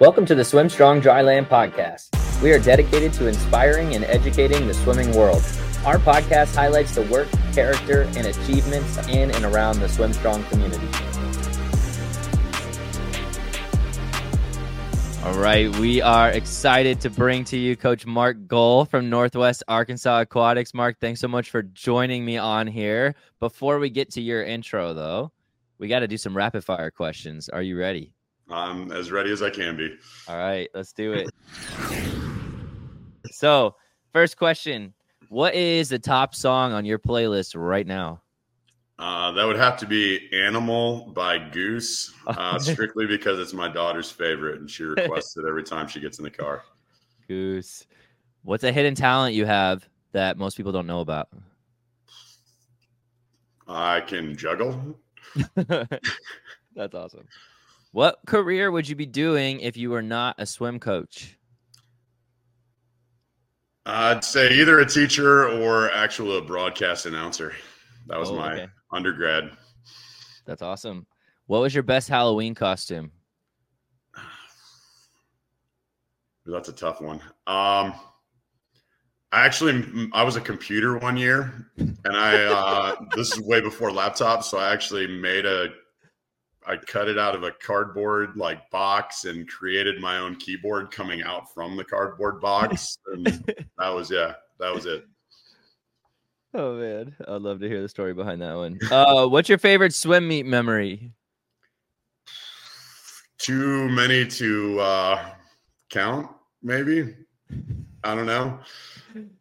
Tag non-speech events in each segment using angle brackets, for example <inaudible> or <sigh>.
Welcome to the Swim Strong Dryland podcast. We are dedicated to inspiring and educating the swimming world. Our podcast highlights the work, character, and achievements in and around the Swim Strong community. All right, we are excited to bring to you Coach Mark Gole from Northwest Arkansas Aquatics. Mark, thanks so much for joining me on here. Before we get to your intro, though, we got to do some rapid fire questions. Are you ready? I'm as ready as I can be. All right, let's do it. so, first question What is the top song on your playlist right now? Uh, that would have to be Animal by Goose, uh, <laughs> strictly because it's my daughter's favorite and she <laughs> requests it every time she gets in the car. Goose. What's a hidden talent you have that most people don't know about? I can juggle. <laughs> That's awesome. What career would you be doing if you were not a swim coach? I'd say either a teacher or actual a broadcast announcer. That was oh, my okay. undergrad. That's awesome. What was your best Halloween costume? <sighs> That's a tough one. Um, I actually I was a computer one year, and I uh, this is way before laptops, so I actually made a I cut it out of a cardboard like box and created my own keyboard coming out from the cardboard box. and <laughs> that was yeah, that was it. Oh man, I'd love to hear the story behind that one. Uh, what's your favorite swim meet memory? Too many to uh, count, maybe. I don't know.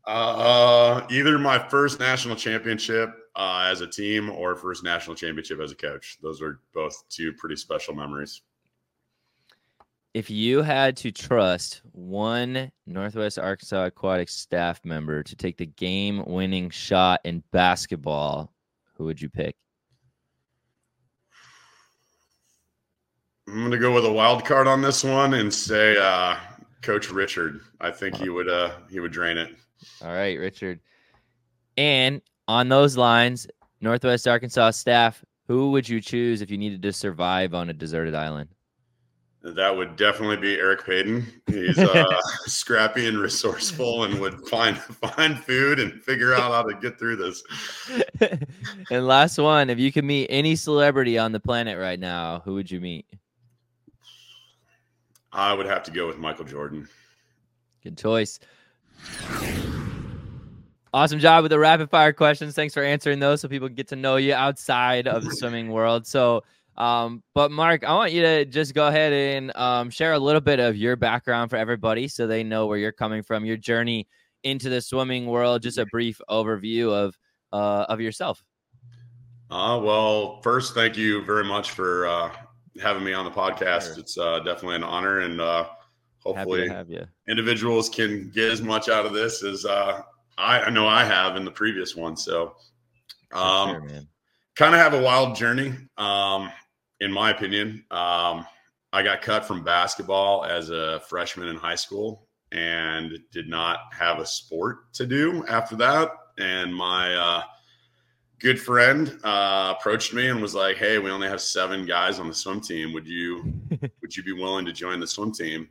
Uh, either my first national championship uh, as a team or first national championship as a coach. Those are both two pretty special memories. If you had to trust one Northwest Arkansas Aquatics staff member to take the game winning shot in basketball, who would you pick? I'm going to go with a wild card on this one and say uh, Coach Richard. I think he would uh, he would drain it. All right, Richard. And on those lines, Northwest Arkansas staff, who would you choose if you needed to survive on a deserted island? That would definitely be Eric Payton. He's uh, <laughs> <laughs> scrappy and resourceful, and would find <laughs> find food and figure out how to get through this. and last one, if you could meet any celebrity on the planet right now, who would you meet? I would have to go with Michael Jordan. Good choice. Awesome job with the rapid fire questions. Thanks for answering those so people get to know you outside of the swimming world. So, um, but Mark, I want you to just go ahead and um, share a little bit of your background for everybody so they know where you're coming from, your journey into the swimming world, just a brief overview of uh, of yourself. Uh, well, first, thank you very much for uh, having me on the podcast. Sure. It's uh, definitely an honor, and uh, hopefully, individuals can get as much out of this as uh, I, I know I have in the previous one. So, um, sure, kind of have a wild journey, um, in my opinion. Um, I got cut from basketball as a freshman in high school and did not have a sport to do after that. And my uh, good friend uh, approached me and was like, "Hey, we only have seven guys on the swim team. Would you <laughs> would you be willing to join the swim team?"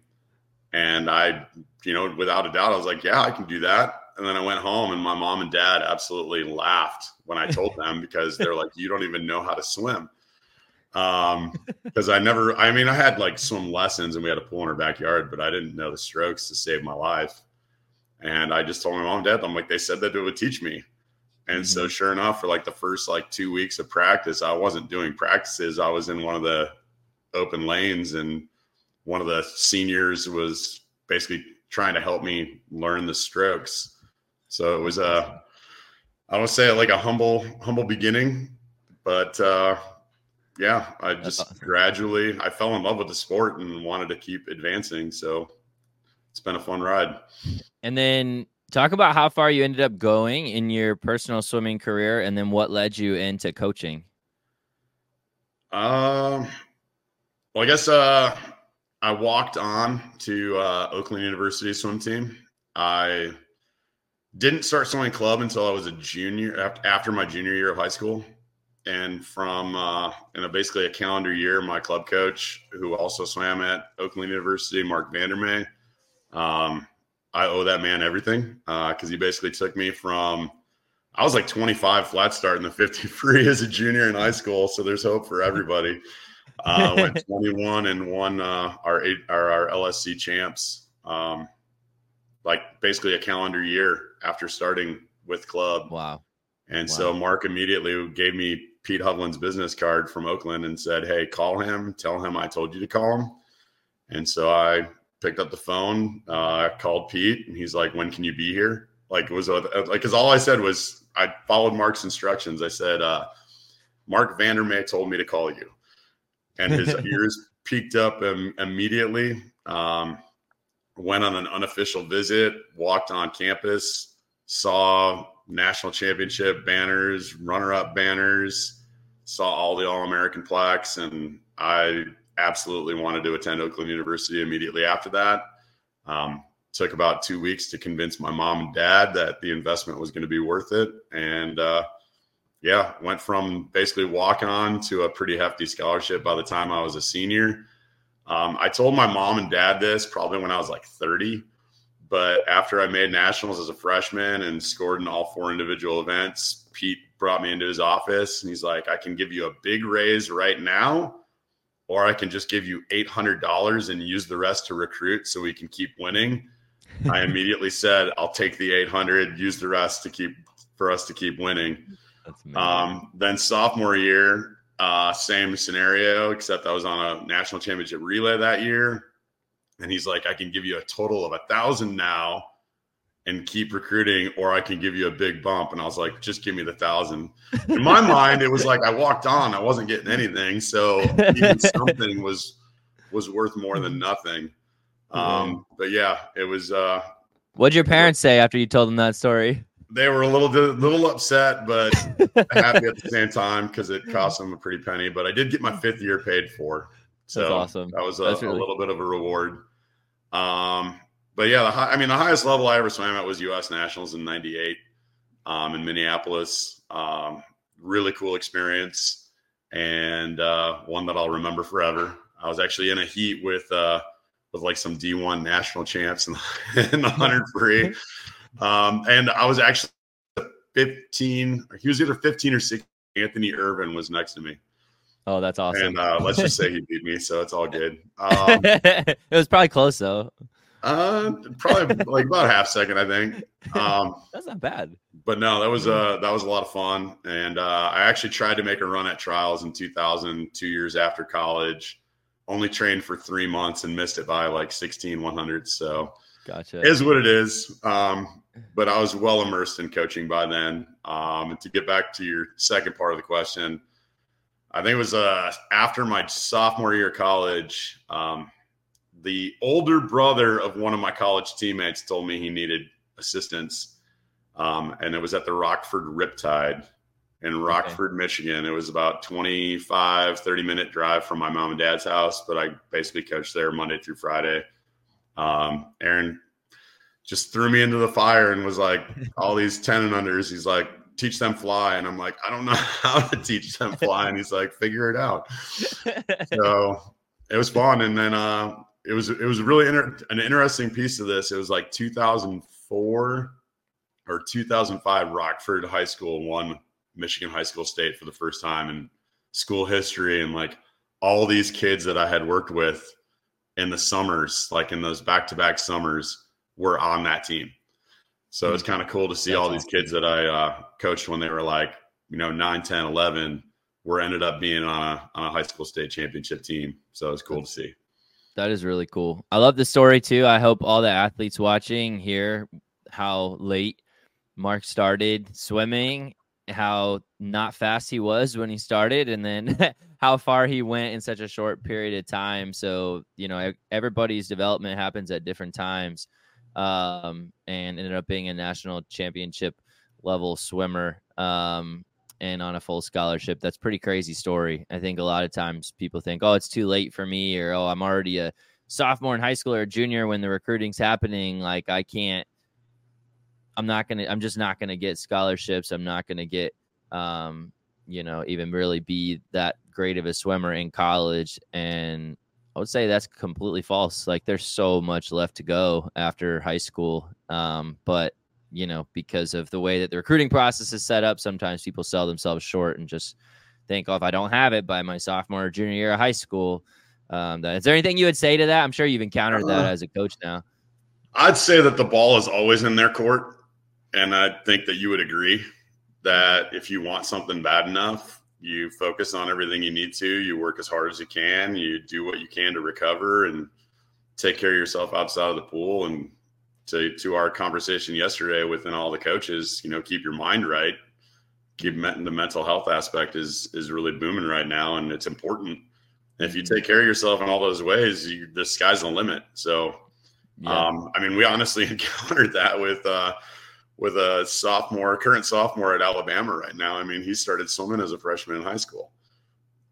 And I, you know, without a doubt, I was like, "Yeah, I can do that." And then I went home and my mom and dad absolutely laughed when I told <laughs> them because they're like, you don't even know how to swim. Um, <laughs> because I never, I mean, I had like swim lessons and we had a pool in our backyard, but I didn't know the strokes to save my life. And I just told my mom and dad, I'm like, they said that it would teach me. And mm-hmm. so sure enough, for like the first like two weeks of practice, I wasn't doing practices. I was in one of the open lanes and one of the seniors was basically trying to help me learn the strokes so it was a, I don't say like a humble, humble beginning, but uh, yeah, I just awesome. gradually I fell in love with the sport and wanted to keep advancing. So it's been a fun ride. And then talk about how far you ended up going in your personal swimming career, and then what led you into coaching. Um, well, I guess uh, I walked on to uh, Oakland University swim team. I didn't start swimming club until I was a junior after my junior year of high school. and from uh, basically a calendar year, my club coach, who also swam at Oakland University, Mark Vandermeer, um, I owe that man everything because uh, he basically took me from I was like 25 flat start in the <laughs> 50 free as a junior in high school. So there's hope for everybody. Uh, went <laughs> 21 and won uh, our, eight, our, our LSC champs, um, like basically a calendar year after starting with club. Wow. And wow. so Mark immediately gave me Pete Hovland's business card from Oakland and said, Hey, call him, tell him I told you to call him. And so I picked up the phone, uh, called Pete, and he's like, When can you be here? Like, it was a, like, because all I said was, I followed Mark's instructions. I said, uh, Mark Vandermeer told me to call you. And his <laughs> ears peaked up Im- immediately. Um, went on an unofficial visit, walked on campus, saw national championship banners, runner up banners, saw all the All American plaques. And I absolutely wanted to attend Oakland University immediately after that. Um, took about two weeks to convince my mom and dad that the investment was going to be worth it. And uh, yeah, went from basically walk on to a pretty hefty scholarship by the time I was a senior. Um, I told my mom and dad this probably when I was like 30. But after I made nationals as a freshman and scored in all four individual events, Pete brought me into his office and he's like, I can give you a big raise right now, or I can just give you $800 and use the rest to recruit so we can keep winning. <laughs> I immediately said, I'll take the 800, use the rest to keep for us to keep winning. Um, then sophomore year, uh, same scenario, except I was on a national championship relay that year. And he's like, I can give you a total of a thousand now and keep recruiting, or I can give you a big bump. And I was like, just give me the thousand. In my <laughs> mind, it was like I walked on, I wasn't getting anything. So even <laughs> something was was worth more than nothing. Um, but yeah, it was. Uh, What'd your parents say after you told them that story? They were a little little upset, but <laughs> happy at the same time because it cost them a pretty penny. But I did get my fifth year paid for. So That's awesome. That was a, really... a, little bit of a reward. Um, but yeah, the high, I mean, the highest level I ever swam at was U.S. Nationals in '98 um, in Minneapolis. Um, really cool experience and uh, one that I'll remember forever. I was actually in a heat with uh, with like some D1 national champs in the, <laughs> in the 100 free. Um, and I was actually 15, he was either 15 or 16. Anthony Ervin was next to me. Oh, that's awesome. And uh, let's just say he <laughs> beat me, so it's all good. <laughs> Um, it was probably close though. Uh, probably like about a half second, I think. <laughs> Um, that's not bad. But no, that was uh that was a lot of fun, and uh, I actually tried to make a run at trials in 2000, two years after college only trained for three months and missed it by like 16 100. So, gotcha. Is what it is. Um, but I was well immersed in coaching by then. Um, and to get back to your second part of the question, I think it was uh, after my sophomore year of college. Um, the older brother of one of my college teammates told me he needed assistance. Um, and it was at the Rockford Riptide in Rockford, okay. Michigan. It was about 25, 30 minute drive from my mom and dad's house, but I basically coached there Monday through Friday. Um, Aaron just threw me into the fire and was like, <laughs> all these 10 and unders, he's like, teach them fly. And I'm like, I don't know <laughs> how to teach them fly. And he's like, figure it out. <laughs> so it was fun. And then, uh, it was, it was really inter- an interesting piece of this. It was like 2004 or 2005 Rockford High School won Michigan High School State for the first time in school history and like all these kids that I had worked with in the summers, like in those back to back summers, were on that team. So it's hmm. kind of cool to see That's all awesome. these kids that I uh, coached when they were like, you know, 9, 10, 11, were ended up being on a, on a high school state championship team. So it's cool to see. That is really cool. I love the story too. I hope all the athletes watching hear how late Mark started swimming how not fast he was when he started and then <laughs> how far he went in such a short period of time. So, you know, everybody's development happens at different times um, and ended up being a national championship level swimmer um, and on a full scholarship. That's pretty crazy story. I think a lot of times people think, oh, it's too late for me or, oh, I'm already a sophomore in high school or a junior when the recruiting's happening. Like, I can't I'm not gonna. I'm just not gonna get scholarships. I'm not gonna get, um, you know, even really be that great of a swimmer in college. And I would say that's completely false. Like there's so much left to go after high school. Um, but you know, because of the way that the recruiting process is set up, sometimes people sell themselves short and just think, oh, if I don't have it by my sophomore or junior year of high school, um, is there anything you would say to that? I'm sure you've encountered uh, that as a coach now. I'd say that the ball is always in their court. And I think that you would agree that if you want something bad enough, you focus on everything you need to, you work as hard as you can, you do what you can to recover and take care of yourself outside of the pool. And to, to our conversation yesterday within all the coaches, you know, keep your mind right. Keep the mental health aspect is is really booming right now, and it's important. if you take care of yourself in all those ways, you, the sky's the limit. So, yeah. um, I mean, we honestly <laughs> encountered that with uh, with a sophomore, current sophomore at Alabama right now. I mean, he started swimming as a freshman in high school.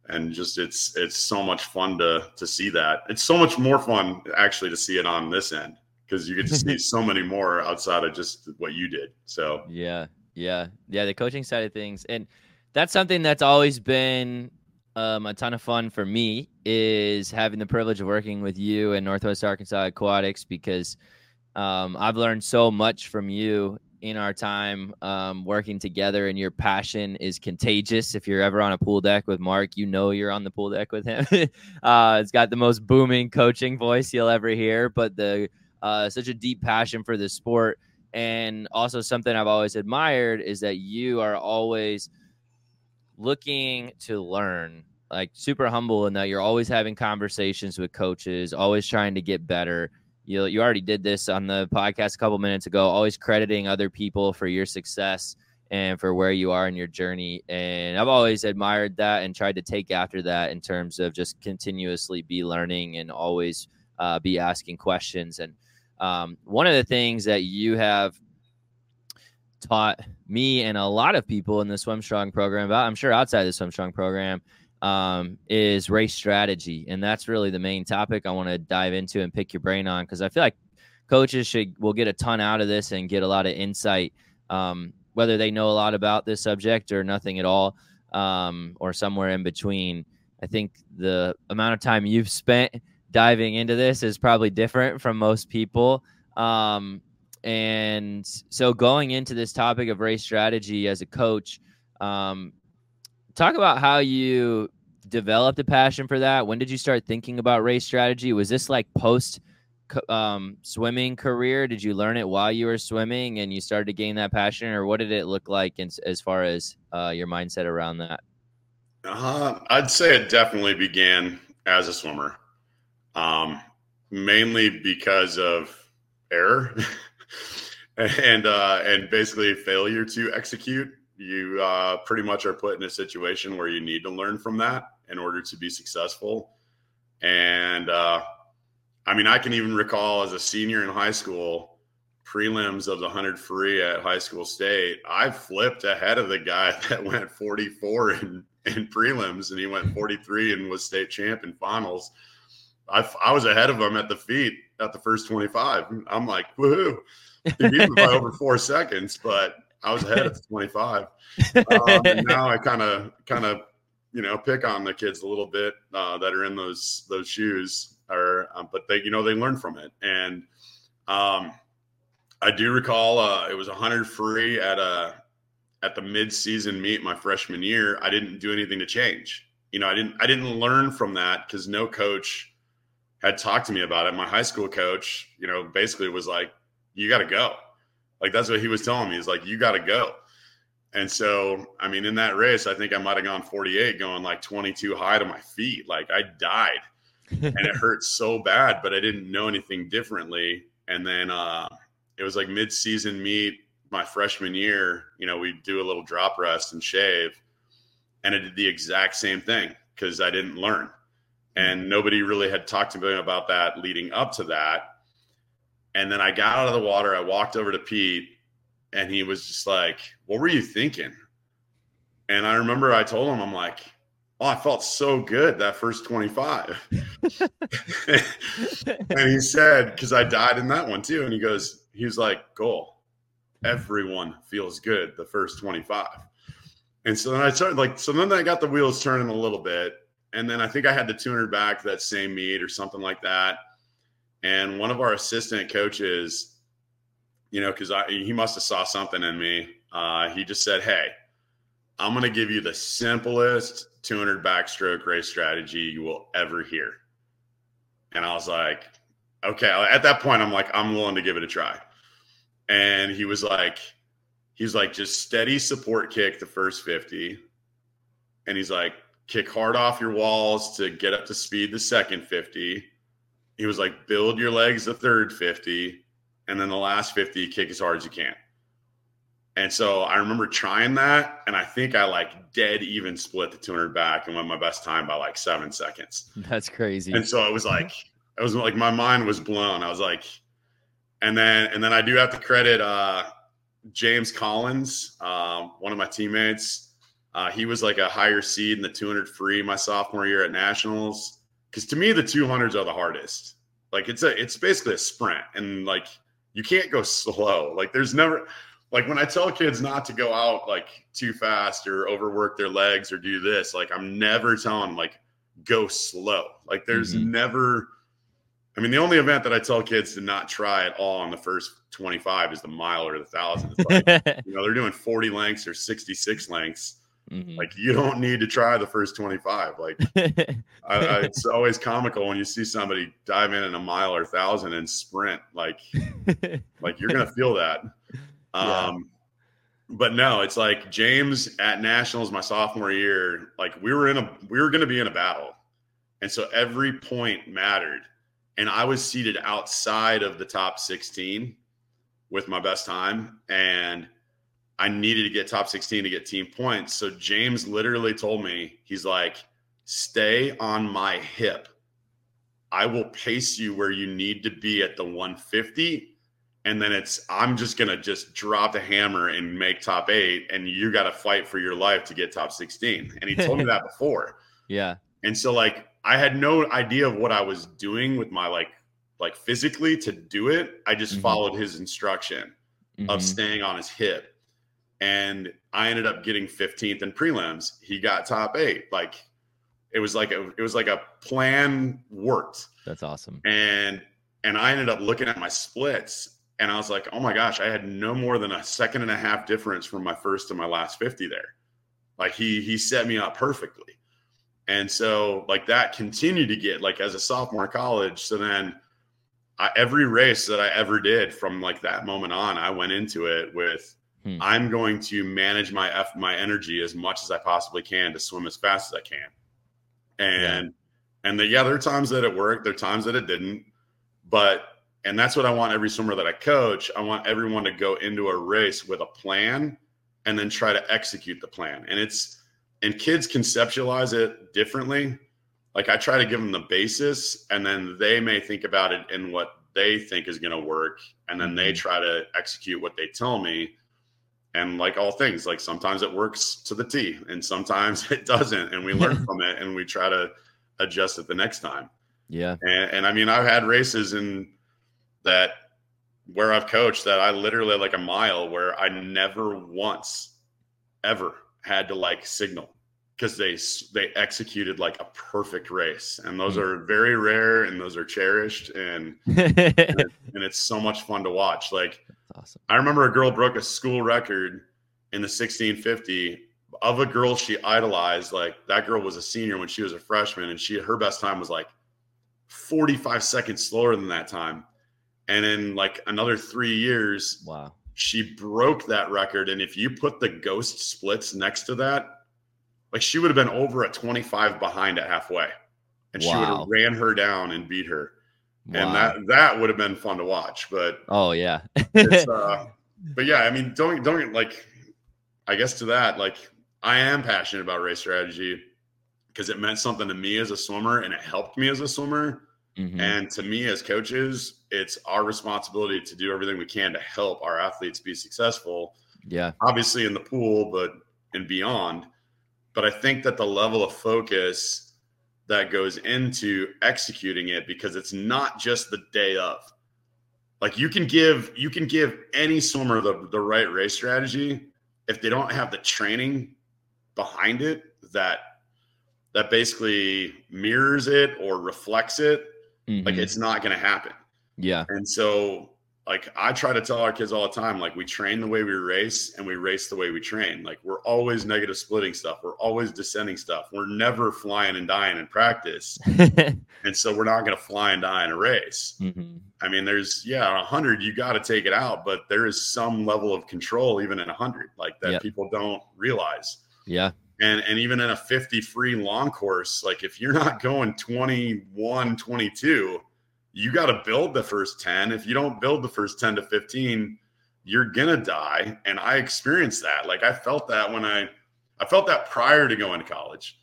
And just it's it's so much fun to to see that. It's so much more fun actually to see it on this end because you get to see <laughs> so many more outside of just what you did. So yeah, yeah, yeah. The coaching side of things, and that's something that's always been um, a ton of fun for me is having the privilege of working with you and Northwest Arkansas Aquatics because um, I've learned so much from you in our time um, working together and your passion is contagious if you're ever on a pool deck with mark you know you're on the pool deck with him <laughs> uh, it's got the most booming coaching voice you'll ever hear but the uh, such a deep passion for this sport. And also something i've always admired is that you are always looking to learn like super humble in that you're always having conversations with coaches always trying to get better. You you already did this on the podcast a couple minutes ago always crediting other people for your success and for where you are in your journey. And i've always admired that and tried to take after that in terms of just continuously be learning and always uh, be asking questions and um, one of the things that you have taught me and a lot of people in the swim strong program about i'm sure outside the swim strong program um, is race strategy, and that's really the main topic I want to dive into and pick your brain on because I feel like coaches should will get a ton out of this and get a lot of insight, um, whether they know a lot about this subject or nothing at all, um, or somewhere in between. I think the amount of time you've spent diving into this is probably different from most people. Um, and so, going into this topic of race strategy as a coach, um, talk about how you developed a passion for that? When did you start thinking about race strategy? Was this like post um, swimming career? Did you learn it while you were swimming and you started to gain that passion, or what did it look like in, as far as uh, your mindset around that? Uh, I'd say it definitely began as a swimmer, um, mainly because of error <laughs> and uh, and basically failure to execute. You uh, pretty much are put in a situation where you need to learn from that in order to be successful. And uh, I mean, I can even recall as a senior in high school, prelims of the 100 free at high school state, I flipped ahead of the guy <laughs> that went 44 in, in prelims and he went 43 and was state champ in finals. I, I was ahead of him at the feet at the first 25. I'm like, woohoo. He beat me by over <laughs> four seconds, but I was ahead at the 25. Um, <laughs> now I kind of, kind of you know pick on the kids a little bit uh, that are in those those shoes or um, but they you know they learn from it and um, i do recall uh, it was 100 free at a at the mid-season meet my freshman year i didn't do anything to change you know i didn't i didn't learn from that because no coach had talked to me about it my high school coach you know basically was like you got to go like that's what he was telling me is like you got to go and so, I mean, in that race, I think I might have gone 48, going like 22 high to my feet. Like I died <laughs> and it hurt so bad, but I didn't know anything differently. And then uh, it was like mid season meet my freshman year. You know, we do a little drop rest and shave. And I did the exact same thing because I didn't learn. And mm-hmm. nobody really had talked to me about that leading up to that. And then I got out of the water. I walked over to Pete and he was just like, "What were you thinking?" And I remember I told him, "I'm like, oh, I felt so good that first 25." <laughs> and he said, "Because I died in that one too." And he goes, "He's like, Gole. Everyone feels good the first 25." And so then I started like, so then I got the wheels turning a little bit. And then I think I had the 200 back that same meet or something like that. And one of our assistant coaches, you know, because he must have saw something in me. Uh, he just said, "Hey, I'm going to give you the simplest 200 backstroke race strategy you will ever hear." And I was like, "Okay." At that point, I'm like, "I'm willing to give it a try." And he was like, he's like, just steady support kick the first 50. And he's like, kick hard off your walls to get up to speed the second 50. He was like, build your legs the third 50. And then the last 50, kick as hard as you can. And so I remember trying that. And I think I like dead even split the 200 back and went my best time by like seven seconds. That's crazy. And so it was like, it was like my mind was blown. I was like, and then, and then I do have to credit uh, James Collins, uh, one of my teammates. Uh, he was like a higher seed in the 200 free my sophomore year at nationals. Because to me, the 200s are the hardest. Like it's a, it's basically a sprint, and like you can't go slow. Like there's never, like when I tell kids not to go out like too fast or overwork their legs or do this, like I'm never telling them, like go slow. Like there's mm-hmm. never. I mean, the only event that I tell kids to not try at all on the first 25 is the mile or the thousand. Like, <laughs> you know, they're doing 40 lengths or 66 lengths. Mm-hmm. Like you don't need to try the first 25. Like <laughs> I, I, it's always comical when you see somebody dive in in a mile or thousand and sprint. Like, <laughs> like you're gonna feel that. Yeah. Um, but no, it's like James at nationals my sophomore year. Like we were in a we were gonna be in a battle, and so every point mattered. And I was seated outside of the top 16 with my best time and I needed to get top 16 to get team points. So James literally told me, he's like, stay on my hip. I will pace you where you need to be at the 150. And then it's, I'm just going to just drop the hammer and make top eight. And you got to fight for your life to get top 16. And he told me that <laughs> before. Yeah. And so, like, I had no idea of what I was doing with my like like physically to do it. I just mm-hmm. followed his instruction mm-hmm. of staying on his hip. And I ended up getting 15th in prelims. He got top eight. Like it was like a it was like a plan worked. That's awesome. And and I ended up looking at my splits and I was like, oh my gosh, I had no more than a second and a half difference from my first to my last 50 there. Like he he set me up perfectly. And so like that continued to get like as a sophomore in college. So then I, every race that I ever did from like that moment on, I went into it with hmm. I'm going to manage my F, my energy as much as I possibly can to swim as fast as I can. And yeah. and the, yeah, there are times that it worked, there are times that it didn't, but and that's what I want every swimmer that I coach. I want everyone to go into a race with a plan and then try to execute the plan. And it's and kids conceptualize it differently like I try to give them the basis and then they may think about it in what they think is going to work and then they mm-hmm. try to execute what they tell me and like all things like sometimes it works to the T and sometimes <laughs> it doesn't and we learn <laughs> from it and we try to adjust it the next time. Yeah. And, and I mean I've had races in that where I've coached that I literally like a mile where I never once ever had to like signal because they they executed like a perfect race, and those mm. are very rare, and those are cherished, and and, <laughs> it, and, it's so much fun to watch. Like, awesome. I remember a girl broke a school record in the 1650 of a girl she idolized. Like that girl was a senior when she was a freshman, and she her best time was like 45 seconds slower than that time. And in like another three years, wow, she broke that record. And if you put the ghost splits next to that, like she would have been over a 25 behind at halfway and wow. she would have ran her down and beat her wow. and that that would have been fun to watch but oh yeah <laughs> uh, but yeah i mean don't don't like i guess to that like i am passionate about race strategy because it meant something to me as a swimmer and it helped me as a swimmer mm-hmm. and to me as coaches it's our responsibility to do everything we can to help our athletes be successful yeah obviously in the pool but and beyond but I think that the level of focus that goes into executing it because it's not just the day of. Like you can give you can give any swimmer the, the right race strategy if they don't have the training behind it that that basically mirrors it or reflects it, mm-hmm. like it's not going to happen. Yeah. And so like I try to tell our kids all the time, like we train the way we race and we race the way we train. Like we're always negative splitting stuff. We're always descending stuff. We're never flying and dying in practice. <laughs> and so we're not going to fly and die in a race. Mm-hmm. I mean, there's, yeah, a hundred, you got to take it out, but there is some level of control even in a hundred, like that yep. people don't realize. Yeah. And, and even in a 50 free long course, like if you're not going 21, 22, you got to build the first 10. If you don't build the first 10 to 15, you're going to die. And I experienced that. Like I felt that when I, I felt that prior to going to college.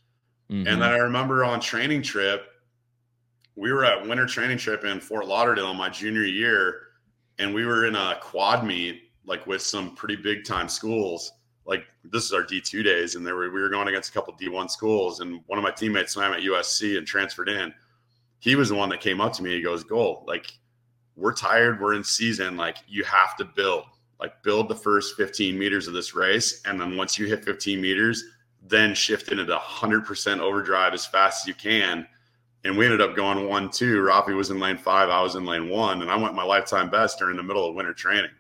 Mm-hmm. And then I remember on training trip, we were at winter training trip in Fort Lauderdale my junior year. And we were in a quad meet, like with some pretty big time schools. Like this is our D2 days. And there were, we were going against a couple D1 schools. And one of my teammates swam at USC and transferred in he was the one that came up to me. He goes, "Gole, like we're tired. We're in season. Like you have to build. Like build the first 15 meters of this race, and then once you hit 15 meters, then shift into the 100% overdrive as fast as you can." And we ended up going one two. Rafi was in lane five. I was in lane one, and I went my lifetime best during the middle of winter training.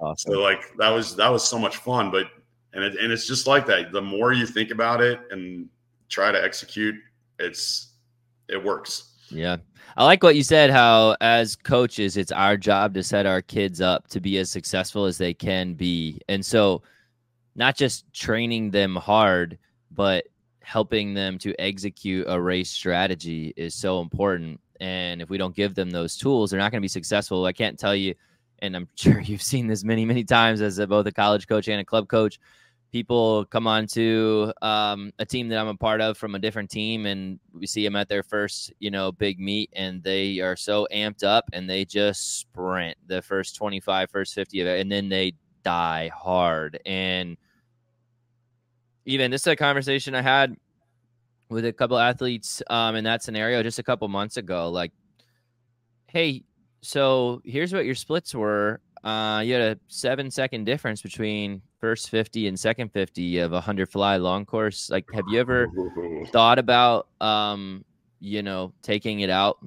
Awesome. So like that was that was so much fun. But and it, and it's just like that. The more you think about it and try to execute, it's it works. Yeah. I like what you said how as coaches it's our job to set our kids up to be as successful as they can be. And so not just training them hard, but helping them to execute a race strategy is so important. And if we don't give them those tools, they're not going to be successful. I can't tell you and I'm <laughs> sure you've seen this many, many times as a, both a college coach and a club coach people come on to um, a team that I'm a part of from a different team, and we see them at their first, you know, big meet, and they are so amped up, and they just sprint the first 25, first 50 of it, and then they die hard. And even this is a conversation I had with a couple athletes um, in that scenario just a couple months ago. Like, hey, so here's what your splits were. Uh, you had a seven second difference between first 50 and second 50 of a 100 fly long course like have you ever <laughs> thought about um you know taking it out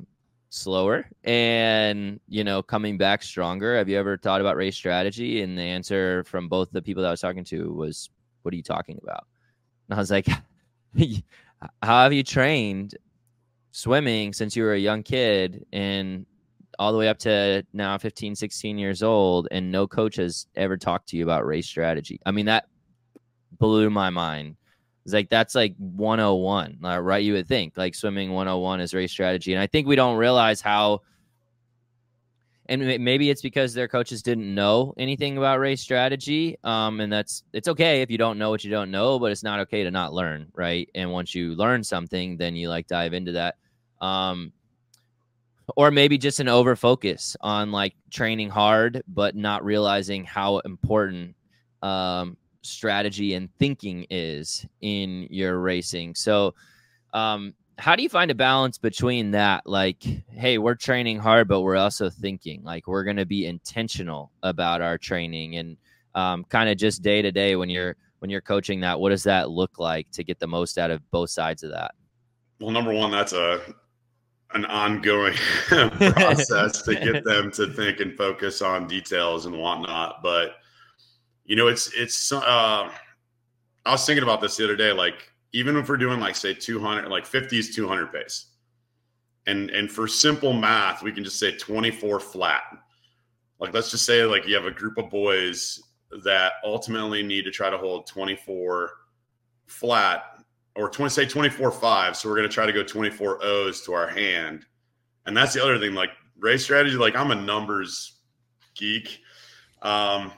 slower and you know coming back stronger? Have you ever thought about race strategy? And the answer from both the people that i was talking to was what are you talking about? And i was like <laughs> how have you trained swimming since you were a young kid? And all the way up to now 15, 16 years old, and no coach has ever talked to you about race strategy. I mean, that blew my mind. It's like that's like 101, uh, right? You would think like swimming 101 is race strategy. And I think we don't realize how, and maybe it's because their coaches didn't know anything about race strategy. Um, and that's it's okay if you don't know what you don't know, but it's not okay to not learn, right? And once you learn something, then you like dive into that. Um, or maybe just an over focus on like training hard but not realizing how important um, strategy and thinking is in your racing. So um, how do you find a balance between that like hey we're training hard but we're also thinking like we're going to be intentional about our training and um, kind of just day to day when you're when you're coaching that what does that look like to get the most out of both sides of that? Well number one that's a an ongoing <laughs> process to get <laughs> them to think and focus on details and whatnot. But you know, it's it's. Uh, I was thinking about this the other day. Like, even if we're doing like say 200, like 50s 200 pace, and and for simple math, we can just say 24 flat. Like, let's just say like you have a group of boys that ultimately need to try to hold 24 flat or 20 say 24 5 so we're going to try to go 24 o's to our hand. And that's the other thing like race strategy like i'm a numbers geek. Um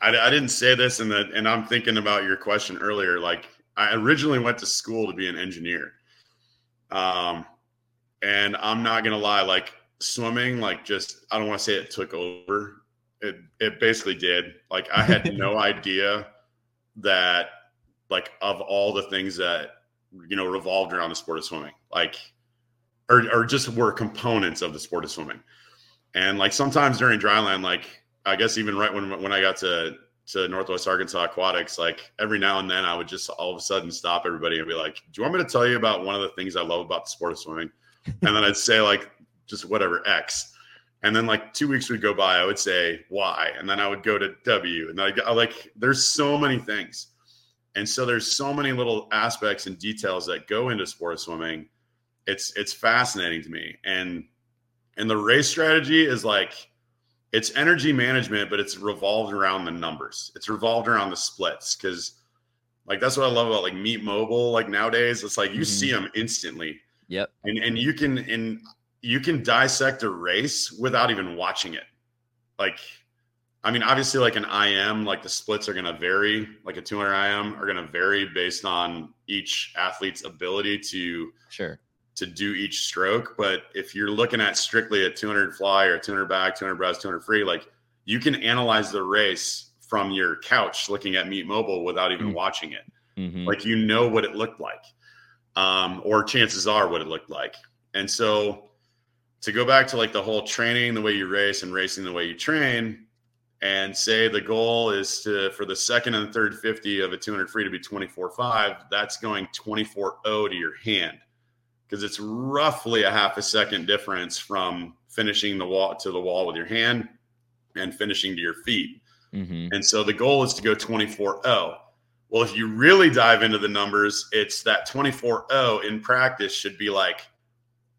i, I didn't say this and that and i'm thinking about your question earlier like i originally went to school to be an engineer. Um and i'm not gonna lie like swimming like just i don't want to say it took over. It it basically did. Like i had no <laughs> idea that like of all the things that you know revolved around the sport of swimming like or, or just were components of the sport of swimming and like sometimes during dryland like i guess even right when when i got to to Northwest Arkansas Aquatics, like every now and then I would just all of a sudden stop everybody and be like, Do you want me to tell you about one of the things I love about the sport of swimming? And then I'd say like just whatever X. And then like two weeks would go by, I would say Y, and then I would go to W. And I, I like there's so many things. And so there's so many little aspects and details that go into sport swimming. It's it's fascinating to me. And and the race strategy is like it's energy management, but it's revolved around the numbers. It's revolved around the splits because like that's what I love about like Meet Mobile. Like nowadays, it's like you mm-hmm. see them instantly. Yep. And and you can and you can dissect a race without even watching it. Like, I mean, obviously, like an IM, like the splits are going to vary. Like a 200 IM are going to vary based on each athlete's ability to sure to do each stroke. But if you're looking at strictly a 200 fly or 200 back, 200 breast, 200 free, like you can analyze the race from your couch looking at Meet Mobile without even mm-hmm. watching it. Mm-hmm. Like you know what it looked like, um, or chances are what it looked like. And so to go back to like the whole training, the way you race and racing the way you train, and say the goal is to for the second and third 50 of a 200 free to be 24.5, that's going 24.0 to your hand because it's roughly a half a second difference from finishing the wall to the wall with your hand and finishing to your feet. Mm-hmm. And so the goal is to go 24 0. Well, if you really dive into the numbers, it's that 24 0 in practice should be like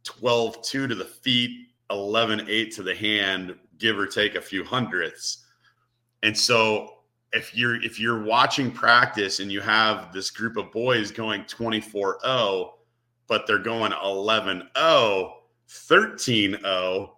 12 2 to the feet, 11 8 to the hand, give or take a few hundredths. And so if you're if you're watching practice and you have this group of boys going 24 0 but they're going 11 0, 13 0,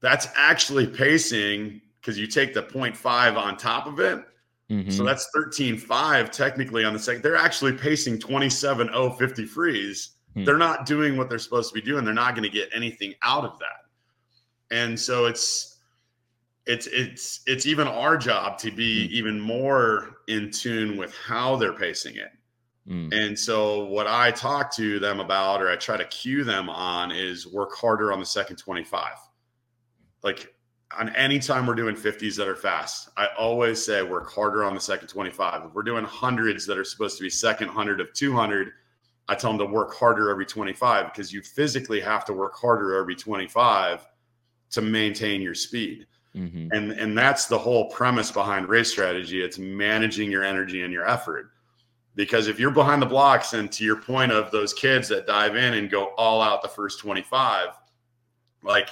that's actually pacing because you take the 0.5 on top of it. Mm-hmm. So that's 13 5 technically on the second. They're actually pacing 27 0 50 freeze. Mm-hmm. They're not doing what they're supposed to be doing. They're not going to get anything out of that. And so it's, it's it's it's even our job to be mm-hmm. even more in tune with how they're pacing it Mm. And so, what I talk to them about, or I try to cue them on, is work harder on the second 25. Like on any time we're doing 50s that are fast, I always say work harder on the second 25. If we're doing hundreds that are supposed to be second 100 of 200, I tell them to work harder every 25 because you physically have to work harder every 25 to maintain your speed. Mm-hmm. And and that's the whole premise behind race strategy. It's managing your energy and your effort because if you're behind the blocks and to your point of those kids that dive in and go all out the first 25 like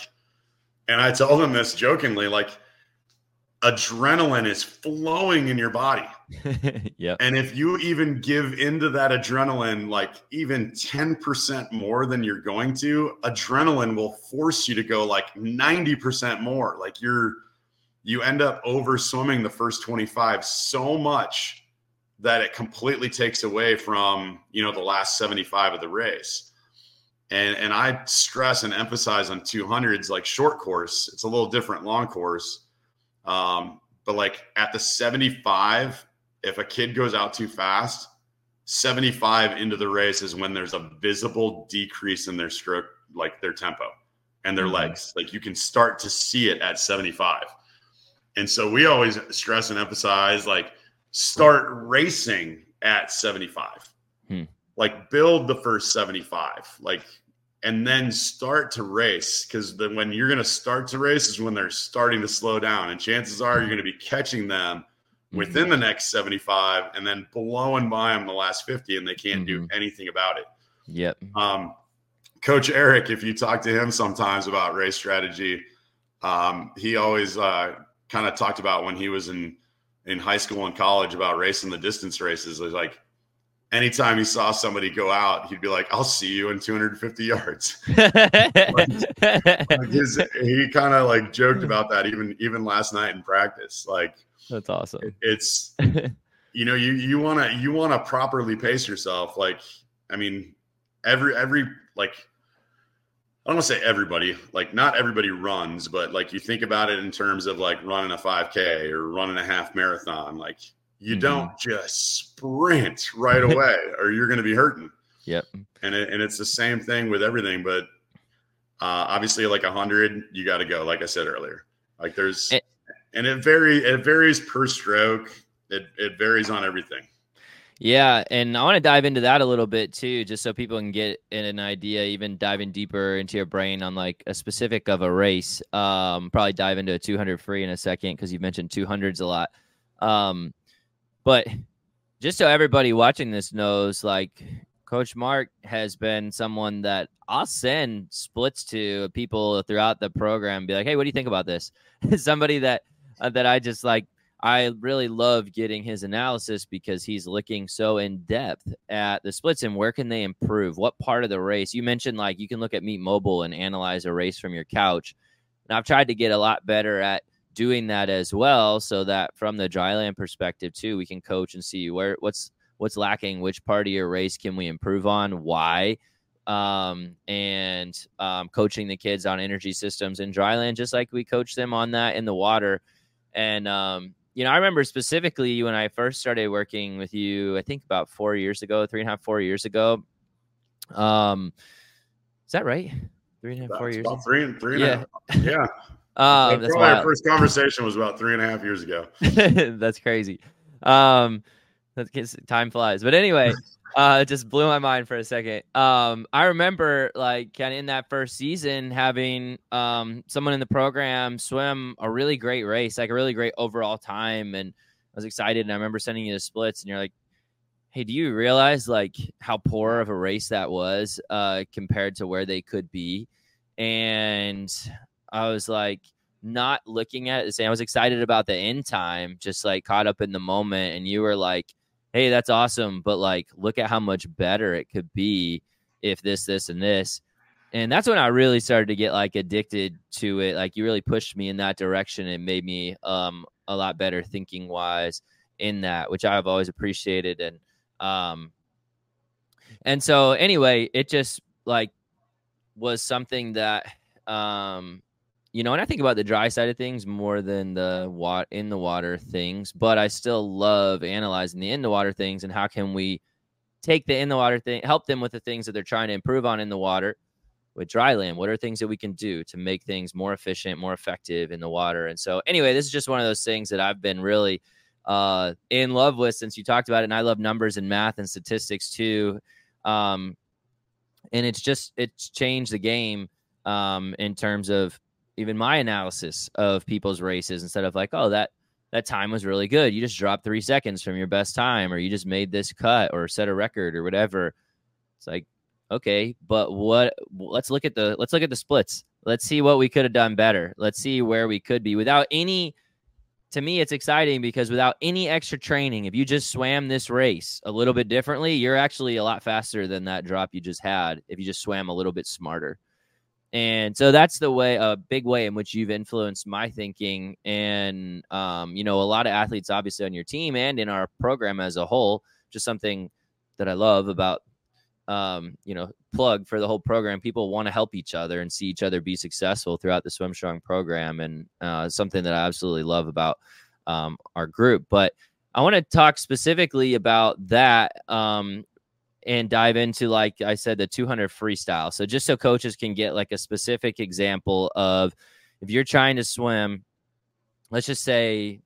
and i tell them this jokingly like adrenaline is flowing in your body <laughs> yeah and if you even give into that adrenaline like even 10% more than you're going to adrenaline will force you to go like 90% more. Like you're you end up over swimming the first 25 so much that it completely takes away from you know the last 75 of the race. And and i stress and emphasize on 200s like short course it's a little different long course. Um, but like at the 75 if a kid goes out too fast 75 into the race is when there's a visible decrease in their stroke like their tempo and their mm-hmm. legs like you can start to see it at 75 and so we always stress and emphasize like start racing at 75. Hmm. Like build the first 75. Like and then start to race because then when you're going to start to race is when they're starting to slow down and chances are you're going to be catching them within mm-hmm. the next 75 and then blowing by them the last 50 and they can't mm-hmm. do anything about it yep um, coach eric if you talk to him sometimes about race strategy um, he always uh, kind of talked about when he was in in high school and college about racing the distance races. It was like anytime he saw somebody go out, he'd be like, "I'll see you in 250 yards." <laughs> like, like his, he kind of like joked about that even even last night in practice. Like that's awesome. It's <laughs> you know you you want to you want to properly pace yourself. Like I mean every every like I don't want to say everybody, like not everybody runs, but like you think about it in terms of like running a 5K or running a half marathon, like you mm-hmm. don't just sprint right <laughs> away or you're going to be hurting. Yep. And it, and it's the same thing with everything, but uh, obviously like a hundred, you got to go. Like I said earlier, like there's, it, and it vary, it varies per stroke. it it varies on everything. Yeah, and I want to dive into that a little bit too, just so people can get an idea, even diving deeper into your brain on like a specific of a race. Um, probably dive into a 200 free in a second because you mentioned 200s a lot. Um, but just so everybody watching this knows, like Coach Mark has been someone that I'll send splits to people throughout the program. Be like, hey, what do you think about this? <laughs> Somebody that uh, that I just like I really love getting his analysis because he's looking so in depth at the splits and where can they improve? What part of the race? You mentioned like you can look at Meet Mobile and analyze a race from your couch. And I've tried to get a lot better at doing that as well so that from the dryland perspective too, we can coach and see where what's what's lacking, which part of your race can we improve on, why um, and um, coaching the kids on energy systems in dryland, just like we coach them on that in the water. And um, you know, I remember specifically when I first started working with you, I think about four years ago, three and a half, four years ago. Um, is that right? Three and a half, about, four years. About three and three. Yeah. And yeah. <laughs> um, that's our first conversation was about three and a half years ago. <laughs> that's crazy. Um, that's time flies. But anyway, <laughs> uh, it just blew my mind for a second. Um, I remember like kind of in that first season having um someone in the program swim a really great race, like a really great overall time, and I was excited. And I remember sending you the splits, and you're like, "Hey, do you realize like how poor of a race that was uh, compared to where they could be?" And I was like, not looking at it same. I was excited about the end time, just like caught up in the moment, and you were like hey, that's awesome, but like, look at how much better it could be if this, this, and this. And that's when I really started to get like addicted to it. Like, you really pushed me in that direction and made me um, a lot better thinking wise in that, which I've always appreciated. And, um, and so anyway, it just like was something that, um, you know, and I think about the dry side of things more than the wat in the water things, but I still love analyzing the in the water things and how can we take the in the water thing, help them with the things that they're trying to improve on in the water with dry land. What are things that we can do to make things more efficient, more effective in the water? And so, anyway, this is just one of those things that I've been really uh, in love with since you talked about it. And I love numbers and math and statistics too. Um, and it's just it's changed the game um, in terms of even my analysis of people's races instead of like, oh, that that time was really good. You just dropped three seconds from your best time, or you just made this cut or set a record or whatever. It's like, okay, but what let's look at the let's look at the splits. Let's see what we could have done better. Let's see where we could be without any to me it's exciting because without any extra training, if you just swam this race a little bit differently, you're actually a lot faster than that drop you just had if you just swam a little bit smarter. And so that's the way, a big way in which you've influenced my thinking. And, um, you know, a lot of athletes obviously on your team and in our program as a whole, just something that I love about, um, you know, plug for the whole program. People want to help each other and see each other be successful throughout the Swim Strong program. And uh, something that I absolutely love about um, our group. But I want to talk specifically about that um, and dive into like I said the 200 freestyle. So just so coaches can get like a specific example of if you're trying to swim, let's just say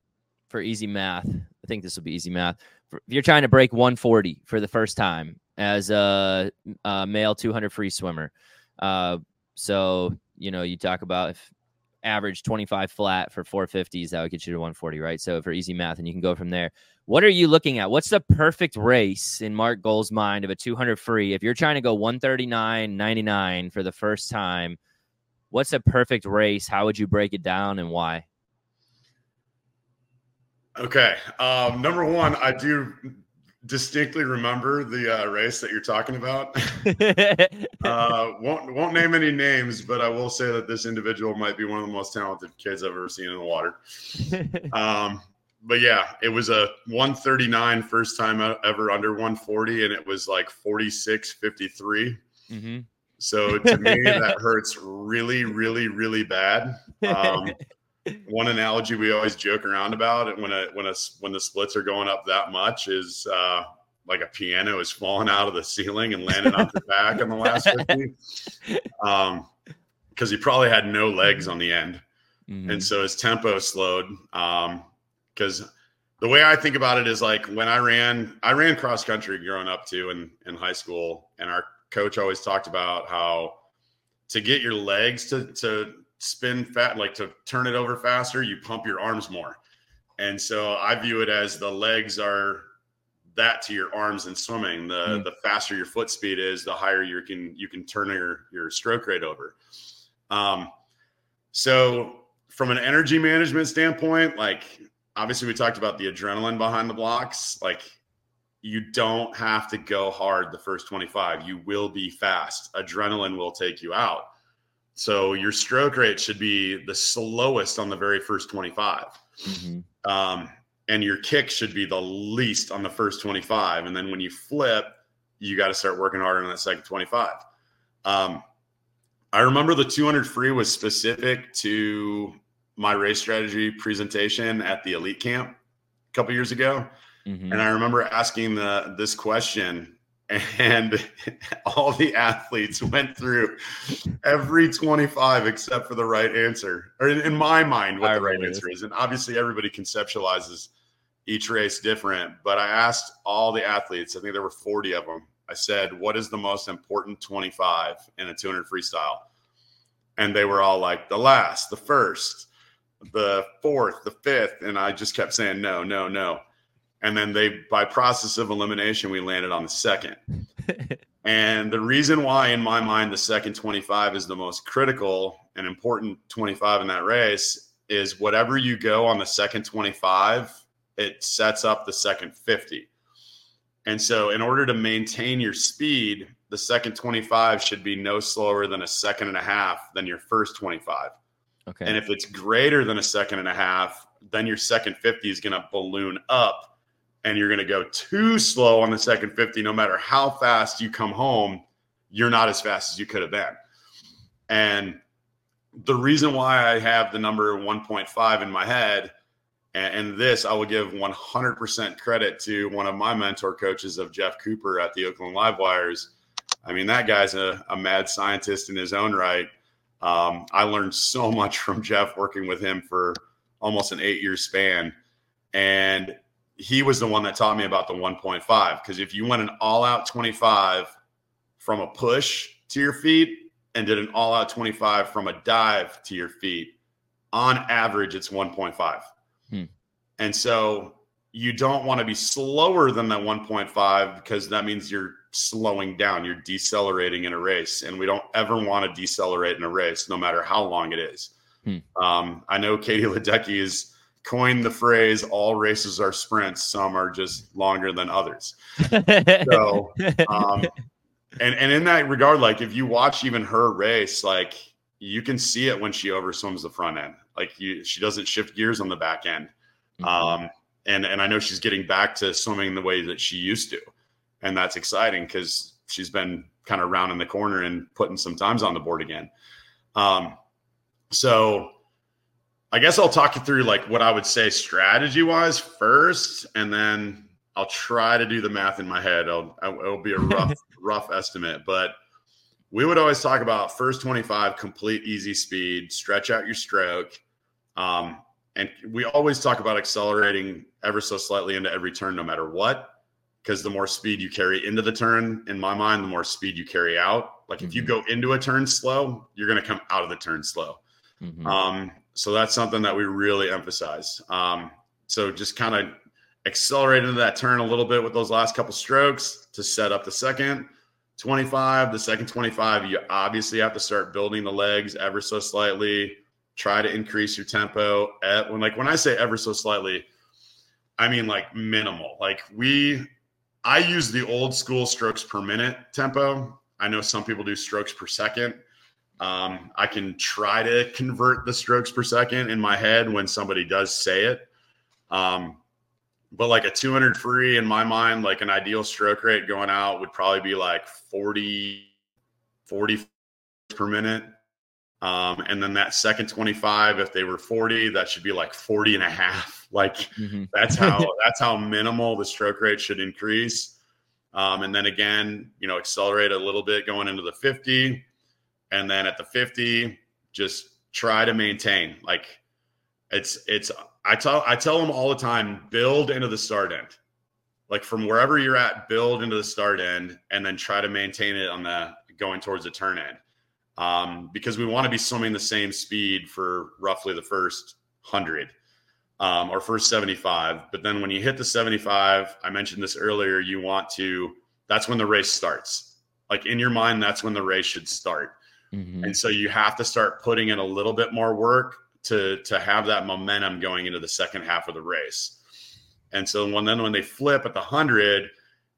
for easy math, I think this will be easy math. If you're trying to break 140 for the first time as a, a male 200 free swimmer, uh, so you know you talk about if average 25 flat for 450s that would get you to 140 right? So for easy math and you can go from there. What are you looking at? What's the perfect race in Mark Gole's mind of a 200 free? If you're trying to go 139.99 for the first time what's a perfect race? How would you break it down and why? Okay um, number one i do distinctly remember the uh, race that you're talking about. <laughs> uh, won't won't name any names, but I will say that this individual might be one of the most talented kids I've ever seen in the water. <laughs> Um, but yeah, it was a 139 first time ever under 140, and it was like 46 53. Mm-hmm. So to me, that hurts really, really, really bad. <laughs> Um, one analogy we always joke around about when a when a when the splits are going up that much is uh, like a piano is falling out of the ceiling and landing on your <laughs> back on the last 50 um because he probably had no legs on the end mm-hmm. and so his tempo slowed um because the way I think about it is like when I ran, I ran cross country growing up too in, in high school. And our coach always talked about how to get your legs to, to spin fat, like to turn it over faster, you pump your arms more. And so I view it as the legs are that to your arms in swimming. The mm. the faster your foot speed is, the higher you can you can turn your your stroke rate over. Um, so from an energy management standpoint, like obviously we talked about the adrenaline behind the blocks. Like you don't have to go hard the first 25. You will be fast. Adrenaline will take you out. So your stroke rate should be the slowest on the very first 25. Mm-hmm. Um, and your kick should be the least on the first 25. And then when you flip, you got to start working harder on that second 25. Um, I remember the 200 free was specific to my race strategy presentation at the elite camp a couple years ago. Mm-hmm. And I remember asking the this question and <laughs> all the athletes went through every 25 except for the right answer or in, in my mind what I the right answer is. And obviously everybody conceptualizes each race different but i asked all the athletes i think there were 40 of them i said what is the most important 25 in a 200 freestyle? And they were all like the last the first the fourth the fifth and i just kept saying no no no and then they by process of elimination we landed on the second. <laughs> And the reason why in my mind the second 25 is the most critical and important 25 in that race is whatever you go on the second 25 it sets up the second 50 and so in order to maintain your speed the second 25 should be no slower than a second and a half than your first 25 okay. And if it's greater than a second and a half then your second 50 is going to balloon up and you're going to go too slow on the second 50, no matter how fast you come home, you're not as fast as you could have been. And the reason why I have the number 1.5 in my head, and, this I will give 100% credit to one of my mentor coaches of Jeff Cooper at the Oakland Livewires. I mean, that guy's a, a mad scientist in his own right. Um, I learned so much from Jeff working with him for almost an eight year span. And he was the one that taught me about the 1.5 because if you went an all out 25 from a push to your feet and did an all out 25 from a dive to your feet, on average, it's 1.5. Hmm. And so you don't want to be slower than that 1.5 because that means you're slowing down, you're decelerating in a race. And we don't ever want to decelerate in a race, no matter how long it is. Hmm. Um, I know Katie Ledecky is coined the phrase all races are sprints. Some are just longer than others. So <laughs> um, and and in that regard like if you watch even her race like you can see it when she overswims the front end. Like you she doesn't shift gears on the back end. Mm-hmm. um, and and i know she's getting back to swimming the way that she used to. And that's exciting because she's been kind of rounding the corner and putting some times on the board again. Um, so I guess I'll talk you through like what I would say strategy wise first, and then I'll try to do the math in my head. I'll, it'll be a <laughs> rough, rough estimate, but we would always talk about first 25 complete easy speed, stretch out your stroke. Um, and we always talk about accelerating ever so slightly into every turn, no matter what, because the more speed you carry into the turn, in my mind, the more speed you carry out. Like mm-hmm. if you mm-hmm. go into a turn slow, you're going to come out of the turn slow. Mm-hmm. Um, so that's something that we really emphasize. Um, so just kind of accelerate into that turn a little bit with those last couple strokes to set up the second 25. The second 25, you obviously have to start building the legs ever so slightly. Try to increase your tempo. At, when like when I say ever so slightly, I mean like minimal. Like we, I use the old school strokes per minute tempo. I know some people do strokes per second. Um, I can try to convert the strokes per second in my head when somebody does say it. Um, but like a 200 free in my mind, like an ideal stroke rate going out would probably be like 40, 40 per minute. Um, and then that second 25, if they were 40, that should be like 40 and a half. <laughs> Like mm-hmm. that's <laughs> how, that's how minimal the stroke rate should increase. Um, and then again, you know, accelerate a little bit going into the 50 and then at the 50 just try to maintain like It's it's I tell I tell them all the time, build into the start end. Like from wherever you're at, build into the start end and then try to maintain it on the going towards the turn end. Um, because we want to be swimming the same speed for roughly the first hundred um, or first 75. But then when you hit the 75, I mentioned this earlier, you want to, that's when the race starts. Like in your mind, that's when the race should start. Mm-hmm. And so you have to start putting in a little bit more work to to have that momentum going into the second half of the race. And so when then when they flip at the 100,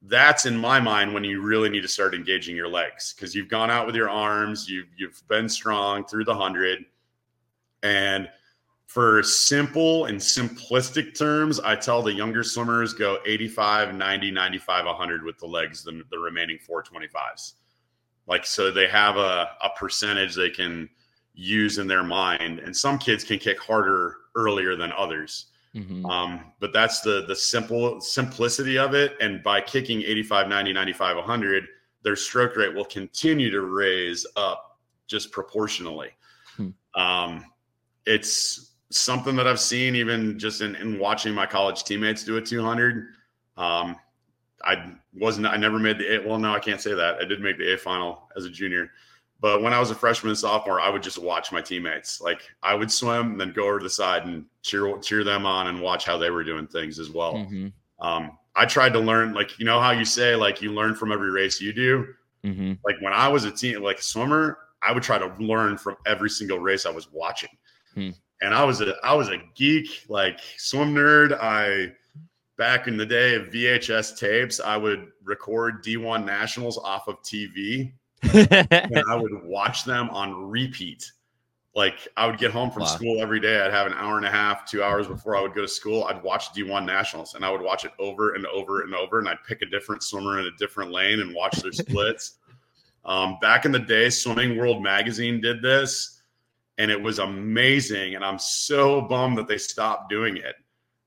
that's in my mind when you really need to start engaging your legs because you've gone out with your arms, you've you've been strong through the 100 and for simple and simplistic terms, I tell the younger swimmers go 85, 90, 95, 100 with the legs, the, the remaining 425s. Like, so they have a, a percentage they can use in their mind. And some kids can kick harder earlier than others. Mm-hmm. Um, but that's the the simple simplicity of it. And by kicking 85, 90, 95, 100, their stroke rate will continue to raise up just proportionally. Hmm. Um, it's something that I've seen even just in, in watching my college teammates do a 200. Um, I wasn't, I never made the A. Well, no, I can't say that. I did make the A final as a junior. But when I was a freshman and sophomore, I would just watch my teammates. Like I would swim and then go over to the side and cheer cheer them on and watch how they were doing things as well. Mm-hmm. Um, I tried to learn, like you know how you say, like you learn from every race you do. Mm-hmm. Like when I was a team, like a swimmer, I would try to learn from every single race I was watching. Hmm and I was a I was a geek, like swim nerd. I back in the day of VHS tapes, I would record D1 nationals off of TV, and I would <laughs> watch them on repeat. Like I would get home from wow. school every day. I'd have an hour and a half, two hours before I would go to school. I'd watch D1 nationals, and I would watch it over and over and over. And I'd pick a different swimmer in a different lane and watch their splits. <laughs> Um, back in the day, Swimming World Magazine did this and it was amazing. And I'm so bummed that they stopped doing it.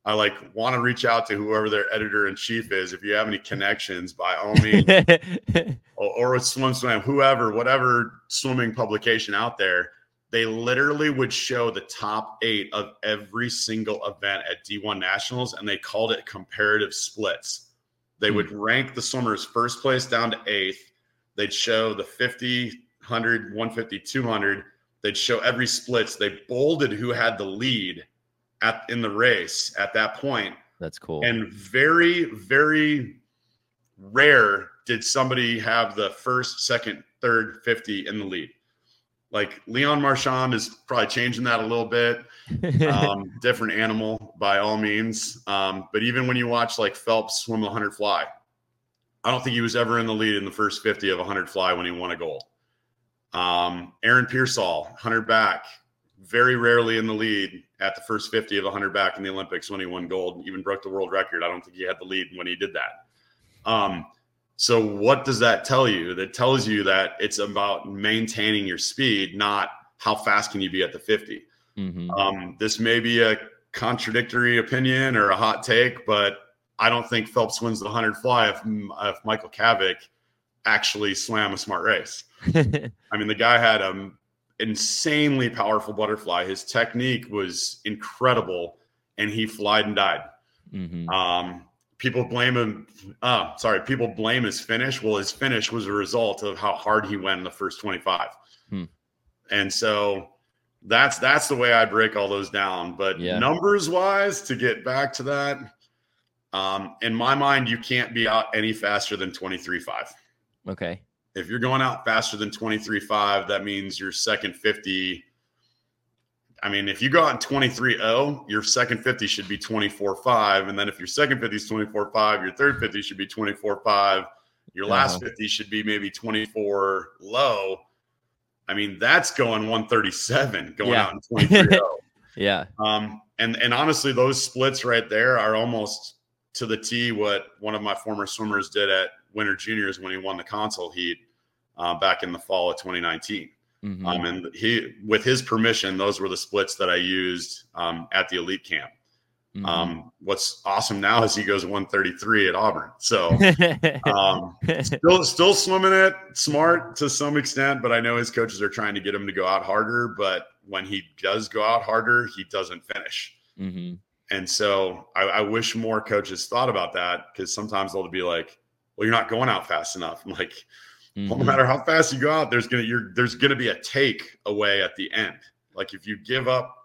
I like want to reach out to whoever their editor in chief is. If you have any connections, by all <laughs> means, or, or SwimSwam, whoever, whatever swimming publication out there, they literally would show the top eight of every single event at D1 Nationals, and they called it comparative splits. They would hmm. rank the swimmers first place down to eighth. They'd show the 50, 100, 150, 200 They'd show every splits. They bolded who had the lead at in the race at that point. That's cool. And very, very rare did somebody have the first, second, third, 50 in the lead. Like Leon Marchand is probably changing that a little bit. <laughs> Um, different animal by all means. Um, but even when you watch like Phelps swim the 100 fly, I don't think he was ever in the lead in the first 50 of 100 fly when he won a gold. Um, Aaron Peirsol, 100 back, very rarely in the lead at the first 50 of 100 back in the Olympics when he won gold, even broke the world record. I don't think he had the lead when he did that. Um, so, what does that tell you? That tells you that it's about maintaining your speed, not how fast can you be at the 50. Mm-hmm. Um, this may be a contradictory opinion or a hot take, but I don't think Phelps wins the 100 fly if, if Michael Cavic actually swam a smart race. <laughs> I mean, the guy had an insanely powerful butterfly. His technique was incredible, and he flied and died. Mm-hmm. Um, people blame him. Uh, sorry, people blame his finish. Well, his finish was a result of how hard he went in the first 25. Hmm. And so that's that's the way I break all those down. But yeah. numbers wise, to get back to that, um, in my mind, you can't be out any faster than 23.5. Okay. If you're going out faster than 23.5, that means your second 50. I mean, if you go out in 23.0, your second 50 should be 24.5. And then if your second 50 is 24.5, your third 50 should be 24.5. Your last uh-huh. 50 should be maybe 24 low. I mean, that's going 137 going yeah. out in 23.0. <laughs> yeah. Um, and and honestly, those splits right there are almost to the T what one of my former swimmers did at Winter Juniors when he won the console heat uh, back in the fall of 2019. Mm-hmm. Um, and he, with his permission, those were the splits that I used um, at the elite camp. Mm-hmm. Um, what's awesome now is he goes 133 at Auburn. So <laughs> um, still still swimming it smart to some extent, but I know his coaches are trying to get him to go out harder. But when he does go out harder, he doesn't finish. Mm-hmm. And so I, I, wish more coaches thought about that because sometimes they'll be like, "Well, you're not going out fast enough." I'm <laughs> like, mm-hmm. no matter how fast you go out, there's gonna you're there's gonna be a take away at the end. Like if you give up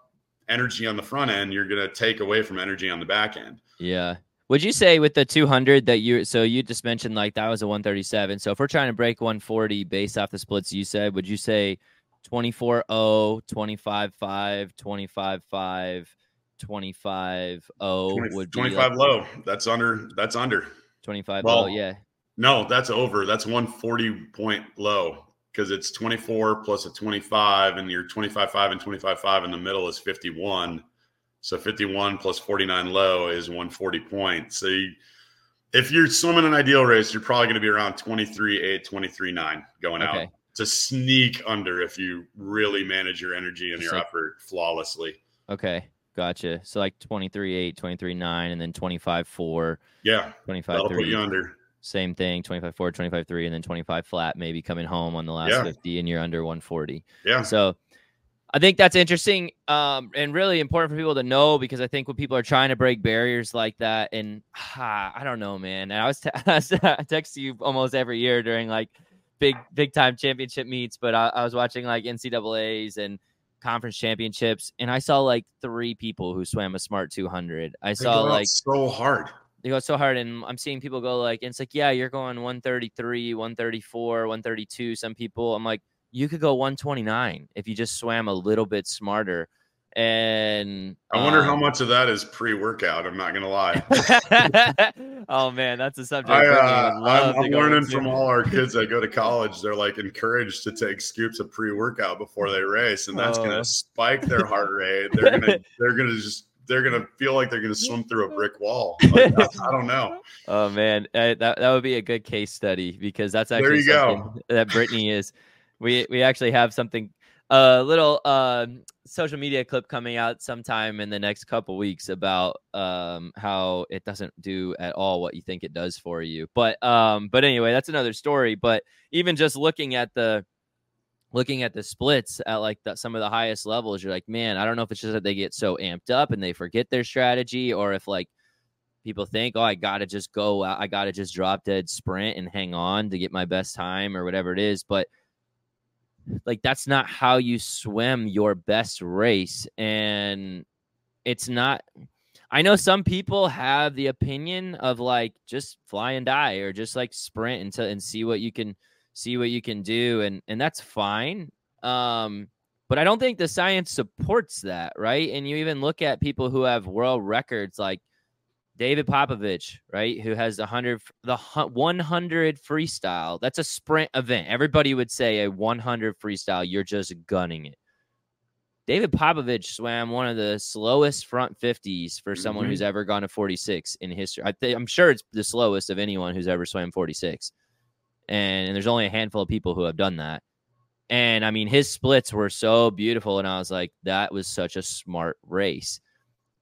energy on the front end, you're going to take away from energy on the back end. Yeah. Would you say with the 200 that you so you just mentioned like that was a 137. So if we're trying to break 140 based off the splits you said, would you say 24 0, 25 5, 25 5, 25 0 would be 25 like, low. That's under that's under. 25 well, low, yeah. No, that's over. That's 140 point low because it's 24 plus a 25 and you're 25 5 and 25 5 in the middle is 51 so 51 plus 49 low is 140 points so you, if you're swimming an ideal race you're probably going to be around 23 8 23 9 going okay. out to sneak under if you really manage your energy and your like, effort flawlessly. Okay gotcha. So like 23 8 23 9 and then 25 4 yeah 25 3 put you under same thing 25 4 25 3 and then 25 flat maybe coming home on the last yeah. 50 and you're under 140 yeah. So i think that's interesting um, and really important for people to know because i think when people are trying to break barriers like that and ah, <sighs> i don't know man and i was, t- <laughs> I text you almost every year during like big big time championship meets but I, I was watching like ncaa's and conference championships and i saw like three people who swam a smart 200 i saw like so hard they go so hard and i'm seeing people go like it's like yeah you're going 133 134 132 some people i'm like you could go 129 if you just swam a little bit smarter and I wonder um, how much of that is pre-workout. I'm not gonna lie. <laughs> oh man, that's a subject. I, uh, I'm, I'm learning from all our kids that go to college. They're like encouraged to take scoops of pre-workout before they race, and that's oh. gonna spike their heart rate. They're gonna <laughs> they're gonna just they're gonna feel like they're gonna swim through a brick wall. <laughs> Like, I, don't know. Oh man, that that would be a good case study because that's actually there you go. that Brittany is. We we actually have something a little uh, social media clip coming out sometime in the next couple weeks about um, how it doesn't do at all what you think it does for you. But um, but anyway, that's another story. But even just looking at the looking at the splits at like the, some of the highest levels, you're like, man, I don't know if it's just that they get so amped up and they forget their strategy, or if like people think, oh, I gotta just go, I gotta just drop dead sprint and hang on to get my best time or whatever it is. But like that's not how you swim your best race, and it's not. I know some people have the opinion of like just fly and die or just like sprint until and see what you can see what you can do and and that's fine um but i don't think the science supports that right? And you even look at people who have world records like David Popovici right who has the 100 the 100 freestyle that's a sprint event. Everybody would say a 100 freestyle you're just gunning it. David Popovici swam one of the slowest front 50s for someone mm-hmm. who's ever gone to 46 in history. I th- i'm sure it's the slowest of anyone who's ever swam 46 and, and there's only a handful of people who have done that. And I mean, his splits were so beautiful, and I was like, that was such a smart race.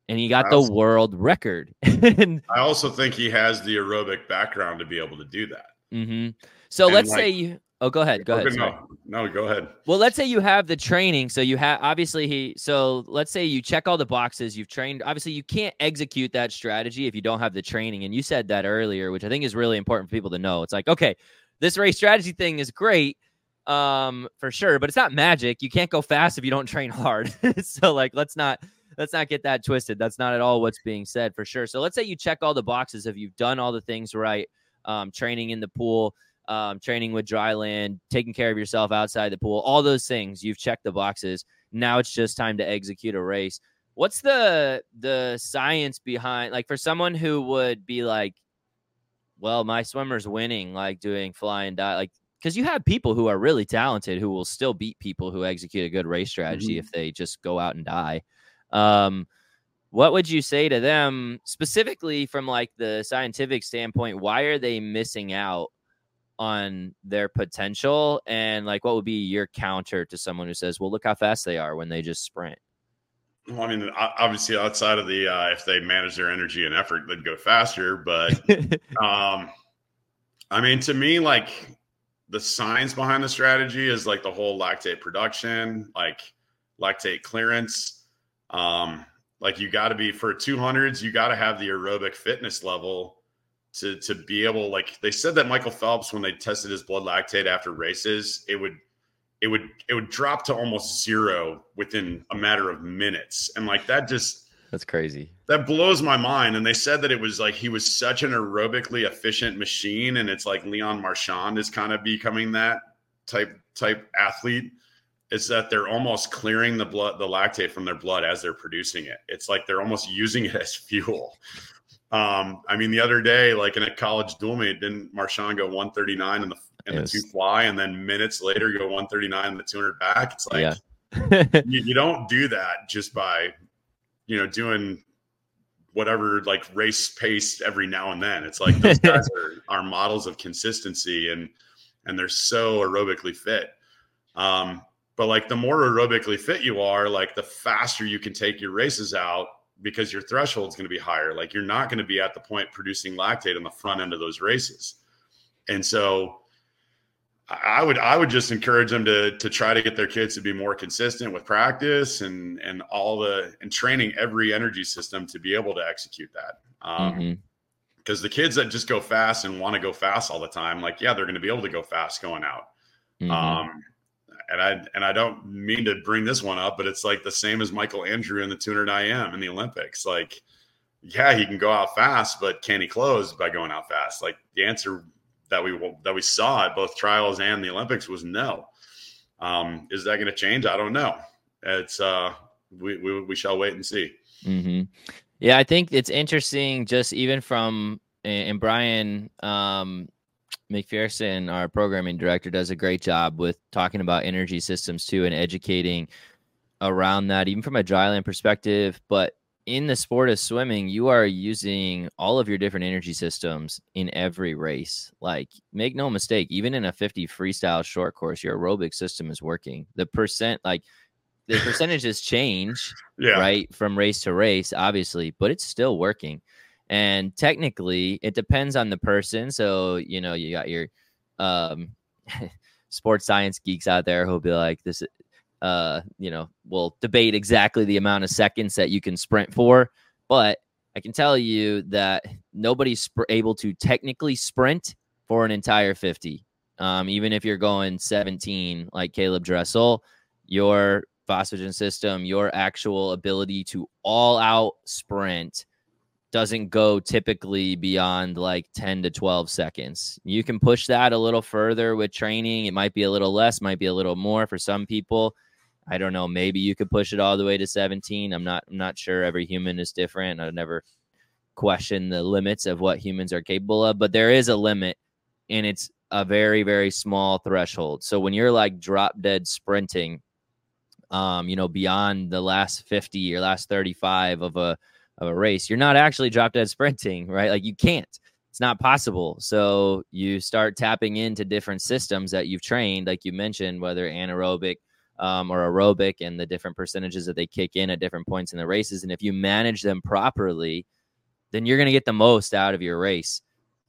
And he got also, the world record. <laughs> I also think he has the aerobic background to be able to do that. Mm-hmm. So and let's like, say you. Oh, go ahead. Go ahead. No, no, go ahead. Well, let's say you have the training. So you have obviously he. So let's say you check all the boxes. You've trained. Obviously, you can't execute that strategy if you don't have the training. And you said that earlier, which I think is really important for people to know. It's like, okay, this race strategy thing is great um for sure but it's not magic. You can't go fast if you don't <laughs> train hard. <laughs> So like let's not let's not get that twisted. That's not at all what's being said for sure. So let's say you check all the boxes. If you've done all the things right? Um training in the pool um training with dry land taking care of yourself outside the pool all those things. You've checked the boxes. Now it's just time to execute a race. What's the the science behind like for someone who would be like well, my swimmer's winning, like doing fly and die, like because you have people who are really talented who will still beat people who execute a good race strategy mm-hmm. if they just go out and die. Um, what would you say to them specifically from like the scientific standpoint? Why are they missing out on their potential? And like, what would be your counter to someone who says, "Well, look how fast they are when they just sprint"? Well, I mean, obviously, outside of the uh, if they manage their energy and effort, they'd go faster. But <laughs> um, I mean, to me, like the science behind the strategy is like the whole lactate production, like lactate clearance. Um, like you got to be for 200s, you got to have the aerobic fitness level to to be able. Like they said that Michael Phelps, when they tested his blood lactate after races, it would it would it would drop to almost zero within a matter of minutes. And like that just that's crazy. that blows my mind. And they said that it was like he was such an aerobically efficient machine. And it's like leon marchand is kind of becoming that type type athlete is that they're almost clearing the blood the lactate from their blood as they're producing it. It's like they're almost using it <laughs> as fuel. Um i mean the other day like in a college dual meet didn't marchand go 139 in the and the two fly, and then minutes later you go 139 and the 200 back. It's like yeah. <laughs> you, you don't do that just by you know doing whatever like race pace every now and then. It's like those guys <laughs> are, are models of consistency and and they're so aerobically fit. Um, but like the more aerobically fit you are, like the faster you can take your races out because your threshold is going to be higher. Like you're not going to be at the point producing lactate on the front end of those races. And so I would I would just encourage them to to try to get their kids to be more consistent with practice and and all the and training every energy system to be able to execute that. Um, mm-hmm because the kids that just go fast and want to go fast all the time, like yeah, they're going to be able to go fast going out. Mm-hmm. Um, and I and I don't mean to bring this one up, but it's like the same as Michael Andrew in the 200 IM in the Olympics. Like, yeah, he can go out fast, but can he close by going out fast? Like the answer that we that we saw at both trials and the Olympics was no. Um, is that going to change? I don't know. It's uh, we, we we shall wait and see. Mm-hmm. Yeah, I think it's interesting. Just even from and Brian um, McPherson, our programming director, does a great job with talking about energy systems too and educating around that, even from a dryland perspective. But in the sport of swimming, you are using all of your different energy systems in every race. Like, make no mistake, even in a 50 freestyle short course, your aerobic system is working. The percent, like, the <laughs> percentages change, yeah. right, from race to race, obviously, but it's still working. And technically, it depends on the person. So, you know, you got your um, <laughs> sports science geeks out there who'll be like, this uh, you know, we'll debate exactly the amount of seconds that you can sprint for, but I can tell you that nobody's sp- able to technically sprint for an entire 50. Um, even if you're going 17 like Caeleb Dressel, your phosphagen system, your actual ability to all out sprint doesn't go typically beyond like 10 to 12 seconds. You can push that a little further with training. It might be a little less, might be a little more for some people. I don't know. Maybe you could push it all the way to 17. I'm not. I'm not sure. Every human is different. I've never questioned the limits of what humans are capable of, but there is a limit, and it's a very very small threshold. So when you're like drop dead sprinting, um, you know, beyond the last 50 or last 35 of a of a race, you're not actually drop dead sprinting, right? Like you can't. It's not possible. So you start tapping into different systems that you've trained, like you mentioned, whether anaerobic um, or aerobic and the different percentages that they kick in at different points in the races. And if you manage them properly, then you're going to get the most out of your race.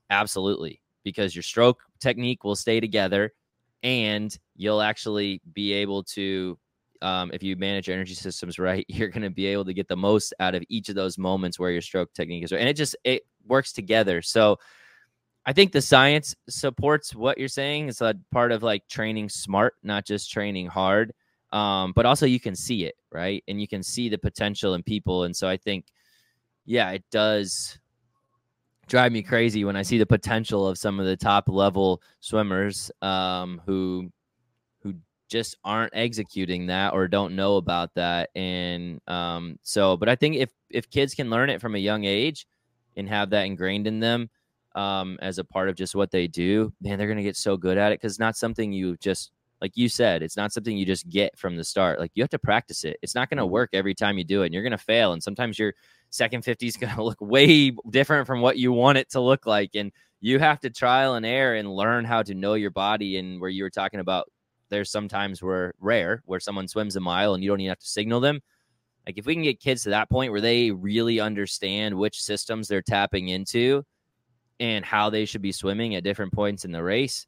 Absolutely. Because your stroke technique will stay together and you'll actually be able to, um, if you manage your energy systems <laughs> right, you're going to be able to get the most out of each of those moments where your stroke technique is right. And it just, it works together. So, I think the science supports what you're saying. It's a part of like training smart, not just training hard um, but also you can see it right? And you can see the potential in people. And so i think yeah it does drive me crazy when i see the potential of some of the top level swimmers um, who who just aren't executing that or don't know about that. And um, so but i think if if kids can learn it from a young age and have that ingrained in them um, as a part of just what they do man they're gonna get so good at it because it's not something you just like you said, it's not something you just get from the start. Like you have to practice it. It's not going to mm-hmm. work every time you do it. And you're going to fail. And sometimes your second 50 is going <laughs> to look way different from what you want it to look like. And you have to trial and error and learn how to know your body. And where you were talking about, there's sometimes where rare where someone swims a mile and you don't even have to signal them. Like if we can get kids to that point where they really understand which systems they're tapping into and how they should be swimming at different points in the race,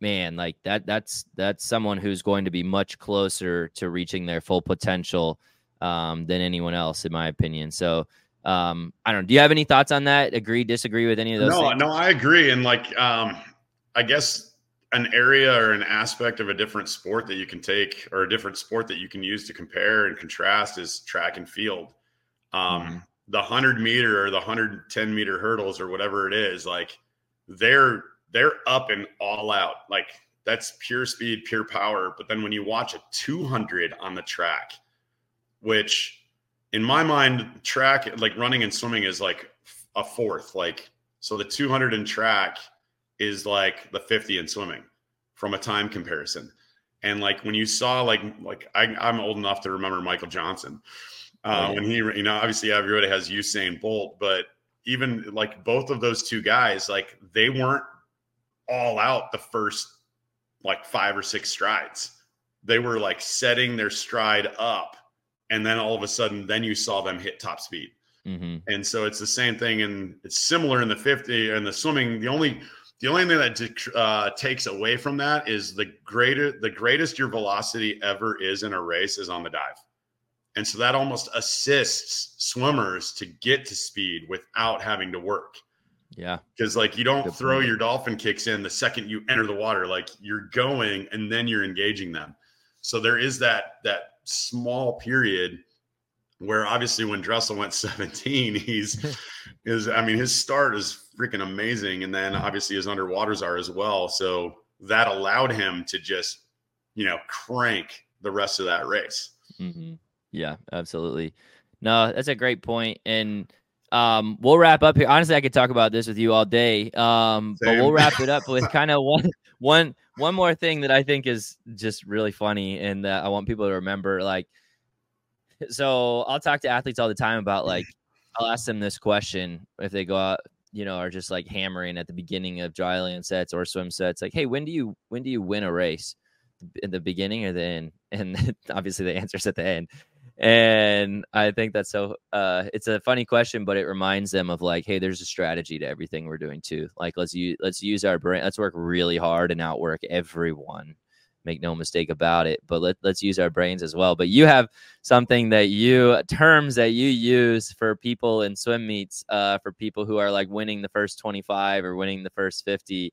man, like that that's that's someone who's going to be much closer to reaching their full potential um, than anyone else, in my opinion. So um, I don't know. Do you have any thoughts on that? Agree, disagree with any of those? No, things? no, I agree. And like, um, I guess an area or an aspect of a different sport that you can take or a different sport that you can use to compare and contrast is track and field. Um, mm-hmm. The 100 meter or the 110 meter hurdles or whatever it is, like they're they're up and all out. Like that's pure speed, pure power. But then when you watch a 200 on the track, which in my mind, track like running and swimming is like a fourth. Like so, the 200 in track is like the 50 in swimming from a time comparison. And like when you saw like like I, am old enough to remember Michael Johnson uh, oh, when he you know obviously everybody has Usain Bolt, but even like both of those two guys like they weren't all out the first like five or six strides. They were like setting their stride up and then all of a sudden then you saw them hit top speed mm-hmm. and so it's the same thing and it's similar in the 50 and the swimming the only the only thing that uh, takes away from that is the greater the greatest your velocity ever is in a race is on the dive and so that almost assists swimmers to get to speed without having to work yeah because like you don't Good throw point. your dolphin kicks in the second you enter the water like you're going and then you're engaging them so there is that that small period where obviously when Dressel went <laughs> 17, he's <laughs> is I mean his start is freaking amazing, and then obviously his underwaters are as well. So that allowed him to just you know crank the rest of that race. Mm-hmm. Yeah, absolutely. No, that's a great point, and um, we'll wrap up here. Honestly, I could talk about this with you all day, um, but we'll wrap it up with <laughs> kind of one one one more thing that I think is just really funny and that I want people to remember. Like, so I'll talk to athletes all the time about like, I'll ask them this question if they go out, you know, are just like hammering at the beginning of dry land sets or swim sets. Like, hey, when do you when do you win a race? In the beginning or the end? And <laughs> obviously the answer's at the end and i think that's so uh it's a funny question but it reminds them of like hey there's a strategy to everything we're doing too. Like let's use let's use our brain let's work really hard and outwork everyone. Make no mistake about it but let, let's use our brains as well. But you have something that you terms that you use for people in swim meets uh for people who are like winning the first 25 or winning the first 50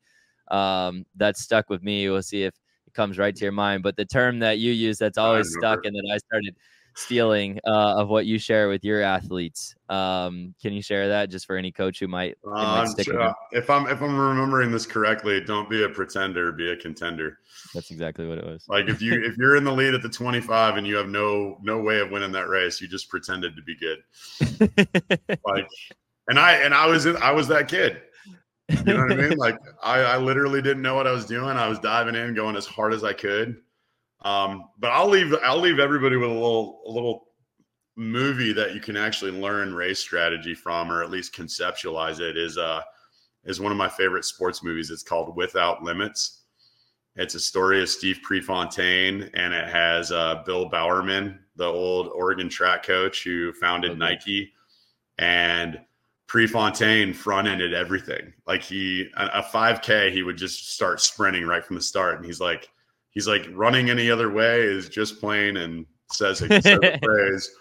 um that stuck with me. We'll see if it comes right to your mind. But the term that you use that's always stuck and that i started stealing uh, of what you share with your athletes. Um, can you share that just for any coach who might? might uh, if I'm if I'm remembering this correctly, don't be a pretender, be a contender. That's exactly what it was. Like if you if you're in the lead at the 25 and you have no no way of winning that race, you just pretended to be good. like, and I and I was I was that kid. You know what I mean? <laughs> Like I, I literally didn't know what I was doing. I was diving in, going as hard as I could um, but I'll leave I'll leave everybody with a little a little movie that you can actually learn race strategy from, or at least conceptualize it. Is uh is one of my favorite sports movies. It's called Without Limits. It's a story of Steve Prefontaine, and it has uh, Bill Bowerman, the old Oregon track coach who founded okay. Nike, and Prefontaine front ended everything. Like he a 5K, he would just start sprinting right from the start, and he's like he's like running any other way is just plain and says, a <laughs> phrase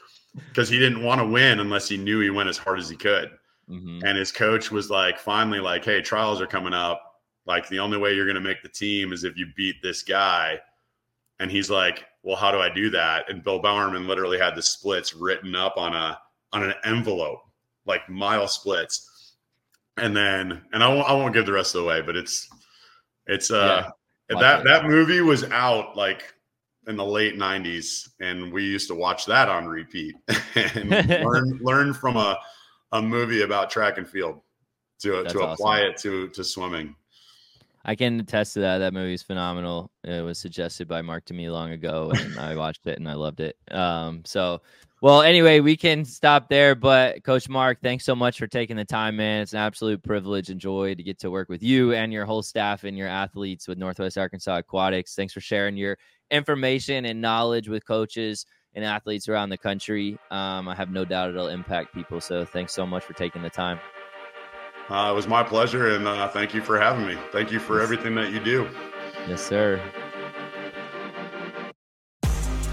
because he didn't want to win unless he knew he went as hard as he could. Mm-hmm. And his coach was like, finally, like, hey, trials are coming up. Like, the only way you're going to make the team is if you beat this guy. And he's like, well, how do I do that? And Bill Bowerman literally had the splits written up on a on an envelope, like mile splits. And then, and I won't, I won't give the rest of the way, but it's it's uh yeah that that movie was out like in the late 90s and we used to watch that on repeat <laughs> and <laughs> learn learn from a, a movie about track and field to That's to apply awesome. it to to swimming I can attest to that. That movie is phenomenal. It was suggested by Mark to me long ago, and I watched it and I loved it. Um, so well, anyway, we can stop there. But Coach Mark, thanks so much for taking the time, man. It's an absolute privilege and joy to get to work with you and your whole staff and your athletes with Northwest Arkansas Aquatics. Thanks for sharing your information and knowledge with coaches and athletes around the country. Um, I have no doubt it'll impact people. So thanks so much for taking the time. Uh, it was my pleasure, and uh, thank you for having me. Thank you for everything that you do. Yes, sir.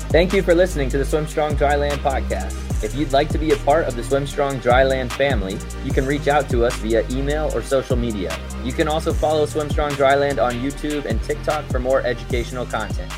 Thank you for listening to the Swim Strong Dryland podcast. If you'd like to be a part of the Swim Strong Dryland family, you can reach out to us via email or social media. You can also follow Swim Strong Dryland on YouTube and TikTok for more educational content.